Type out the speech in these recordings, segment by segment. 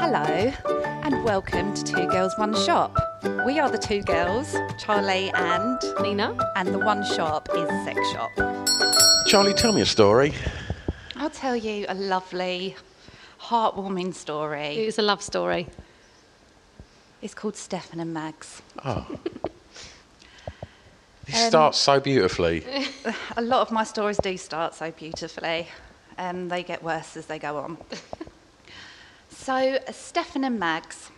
Hello, and welcome to Two Girls One Shop. We are the two girls, Charlie and Nina. and the one shop is Sex Shop. Charlie, tell me a story. I'll tell you a lovely, heartwarming story. It's a love story. It's called Stefan and Mags. Ah. Oh. This starts so beautifully. A lot of my stories do start so beautifully, and they get worse as they go on. so, Stefan and Mags,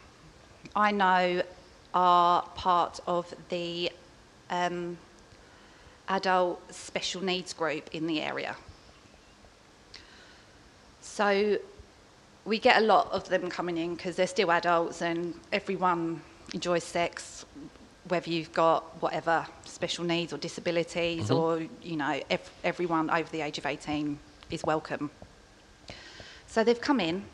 I know, are part of the um, adult special needs group in the area. So, we get a lot of them coming in because they're still adults and everyone enjoys sex, whether you've got whatever special needs or disabilities or, you know, ev- everyone over the age of 18 is welcome. So they've come in.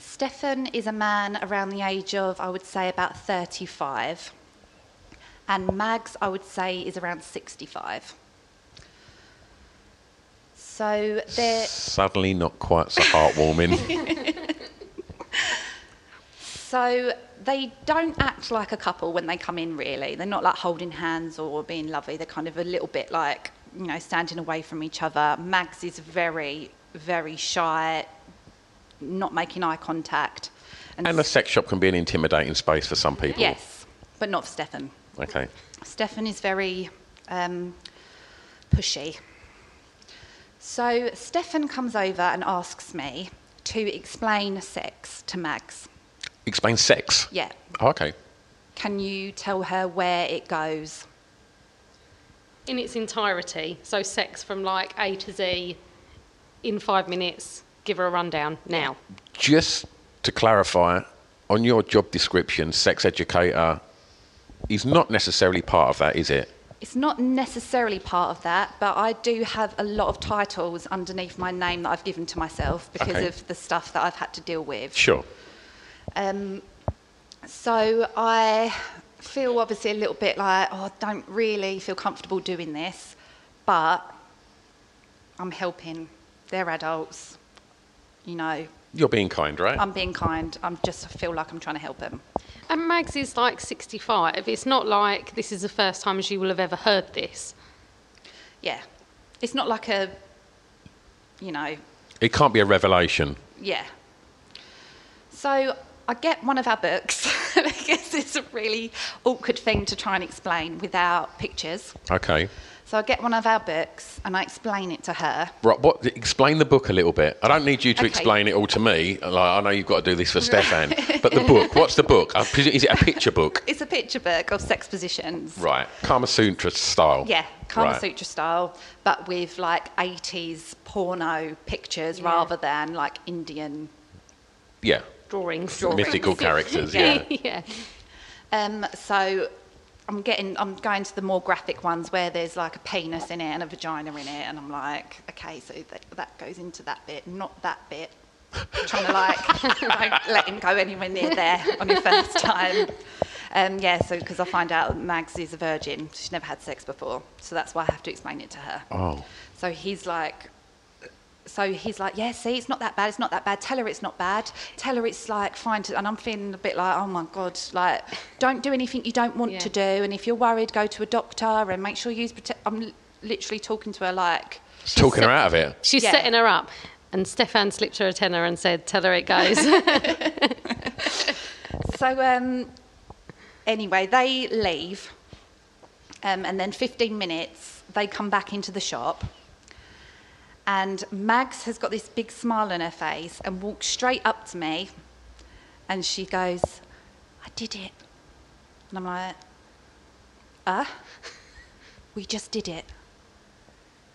Stefan is a man around the age of, I would say, about 35. And Mags, I would say, is around 65. So they're. Suddenly not quite so heartwarming. So they don't act like a couple when they come in, really. They're not like holding hands or being lovely. They're kind of a little bit like, you know, standing away from each other. Mags is very, very shy, not making eye contact. and a sex shop can be an intimidating space for some people. yes, but not for Stefan. Okay. Stefan is very um, pushy. So Stefan comes over and asks me to explain sex to Mags. Explain sex. Yeah. Oh, okay. Can you tell her where it goes? In its entirety, so sex from like A to Z in five minutes. Give her a rundown now. Just to clarify, on your job description, sex educator is not necessarily part of that, is it? It's not necessarily part of that, but I do have a lot of titles underneath my name that I've given to myself because Okay. of the stuff that I've had to deal with. Sure. Um, so I feel obviously a little bit like, oh, I don't really feel comfortable doing this, but I'm helping. They're adults, you know. You're being kind, right? I'm being kind. I'm just feel like I'm trying to help him. And Mags is like 65. It's not like this is the first time she will have ever heard this. Yeah, it's not like a, you know, it can't be a revelation. Yeah. So I get one of our books because it's a really awkward thing to try and explain without pictures. Okay. So I get one of our books and I explain it to her. Right, what, explain the book a little bit. I don't need you to Okay. explain it all to me. Like, I know you've got to do this for Stefan. But the book, what's the book? Is it a picture book? It's a picture book of sex positions. Right, Kama Sutra style. Yeah, Kama Right. Sutra style, but with like 80s porno pictures Yeah. rather than like Indian. Yeah, Drawings. mythical characters, yeah. yeah. Um, so I'm getting, I'm going to the more graphic ones where there's like a penis in it and a vagina in it, and I'm like, okay, so that, that goes into that bit, not that bit. I'm trying to like, don't let him go anywhere near there on his first time. Um, yeah, so because I find out Mags is a virgin, she's never had sex before, so that's why I have to explain it to her. Oh, So he's like, so he's like, yeah, see, it's not that bad. It's not that bad. Tell her it's not bad. Tell her it's like fine. To, and I'm feeling a bit like, oh my god, like don't do anything you don't want Yeah. to do. And if you're worried, go to a doctor and make sure you use protect. I'm literally talking to her like, she's Talking her out of it. She's Yeah. setting her up. And Stefan slipped her a tenner and said, Tell her it goes. So um, anyway, they leave, um, and then 15 minutes they come back into the shop, and Mags has got this big smile on her face and walks straight up to me, and she goes, "I did it," and I'm like, "Uh, we just did it."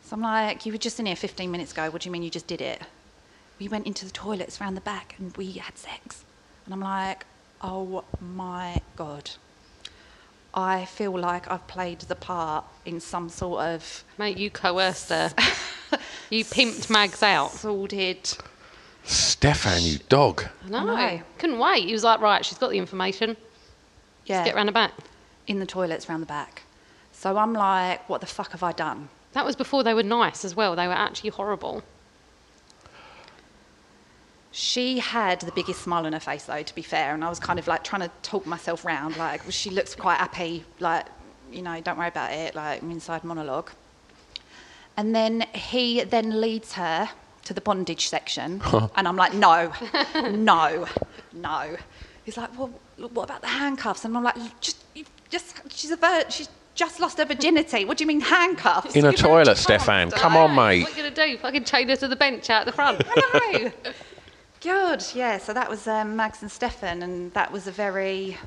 So I'm like, "You were just in here 15 minutes ago. What do you mean you just did it?" we went into the toilets round the back and we had sex. And I'm like, oh my God. I feel like I've played the part in some sort of Mate, you coerced her. you pimped Mags out. sordid. Stefan, you dog. No, know. couldn't wait. He was like, right, she's got the information. Yeah, Get round the back. in the toilets round the back. So I'm like, what the fuck have I done? That was before they were nice as well. They were actually horrible. She had the biggest smile on her face, though, to be fair, and I was kind of like trying to talk myself round. Like, she looks quite happy, like, you know, don't worry about it, like, I'm inside monologue. And then he then leads her to the bondage section, and I'm like, no, no, no. He's like, well, what about the handcuffs? And I'm like, just, just, she's a vir- she's just lost her virginity. What do you mean handcuffs? In a Give toilet. Stefan. Come on, mate. What are you going to do? Fucking chain her to the bench out the front. I know. Good, yeah. So that was um, Mags and Stefan, and that was a very,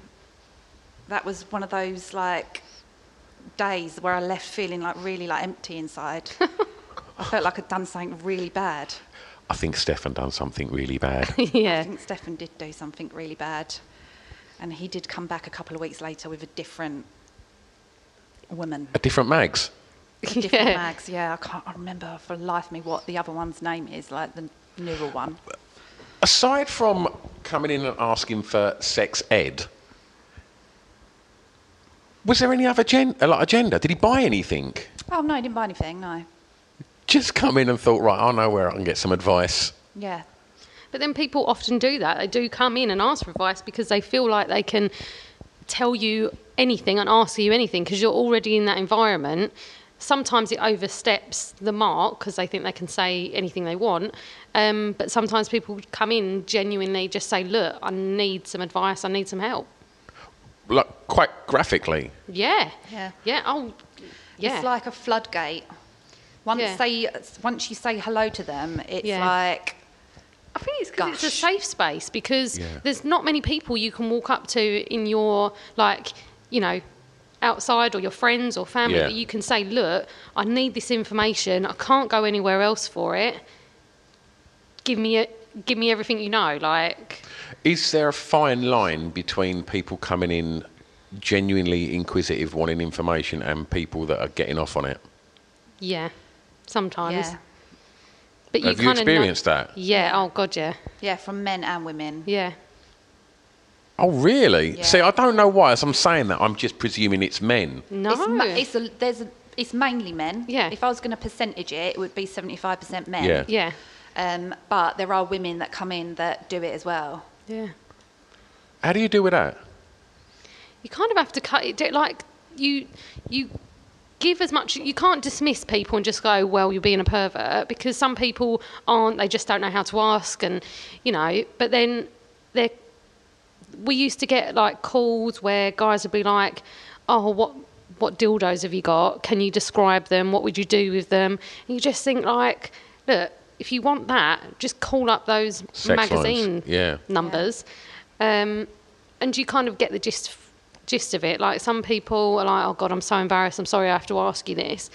that was one of those like days where I left feeling like really like empty inside. I felt like I'd done something really bad. I think Stefan done something really bad. Yeah. I think Stefan did do something really bad, and he did come back a couple of weeks later with a different woman, a different Mags. a different Yeah. Mags. Yeah, I can't I remember for life of me what the other one's name is, like the newer one. Aside from coming in and asking for sex ed, was there any other gen- like agenda? Did he buy anything? Oh no, he didn't buy anything. No. Just come in and thought, right, I know where I can get some advice. Yeah. But then people often do that. They do come in and ask for advice because they feel like they can tell you anything and ask you anything because you're already in that environment. Sometimes it oversteps the mark because they think they can say anything they want. Um, but sometimes people come in genuinely just say, Look, I need some advice, I need some help. Like quite graphically. Yeah. Yeah. Yeah. Oh, yeah. It's like a floodgate. Once Yeah. they, once you say hello to them, it's Yeah. like, I think it's because it's a safe space because Yeah. there's not many people you can walk up to in your like you know outside or your friends or family Yeah. that you can say look I need this information I can't go anywhere else for it give me a, give me everything you know like Is there a fine line between people coming in genuinely inquisitive, wanting information, and people that are getting off on it? yeah sometimes yeah, but Have you kinda know- that? yeah oh god yeah yeah, from men and women. yeah Oh, really? Yeah. See, I don't know why. As I'm saying that, I'm just presuming it's men. no It's, ma- it's a, there's a, it's mainly men. Yeah. If I was going to percentage it, it would be 75% men. Yeah. yeah Um, but there are women that come in that do it as well. yeah How do you do with that? you kind of have to cut it like you you give as much you can't dismiss people and just go well you're being a pervert because some people aren't they just don't know how to ask and you know but then they we used to get like calls where guys would be like oh what what dildos have you got can you describe them what would you do with them and you just think like look if you want that just call up those Sex magazine yeah. numbers um, and you kind of get the gist gist of it. Like some people are like, "Oh God, I'm so embarrassed. I'm sorry, I have to ask you this,"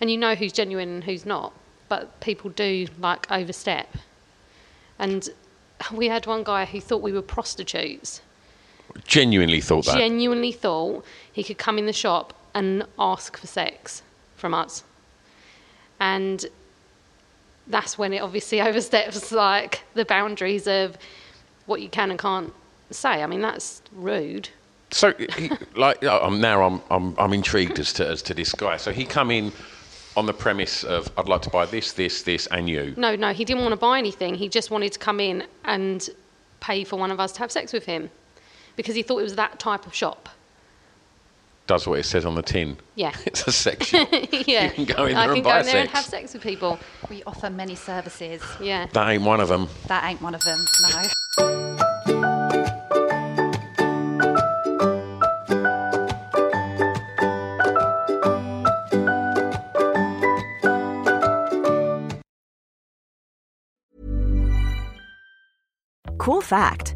and you know who's genuine and who's not. But people do like overstep. And we had one guy who thought we were prostitutes. Genuinely thought that. Genuinely thought he could come in the shop and ask for sex from us. And that's when it obviously oversteps like the boundaries of what you can and can't say. I mean, that's rude. So, he, like, I'm now I'm, I'm I'm intrigued as to as to this guy. So he come in on the premise of I'd like to buy this, this, this, and you. No, no, he didn't want to buy anything. He just wanted to come in and pay for one of us to have sex with him because he thought it was that type of shop. Does what it says on the tin. Yeah. It's a section. yeah. You can go in I there can and go buy in there and have sex with people. We offer many services. Yeah. That ain't one of them. That ain't one of them, no. Cool fact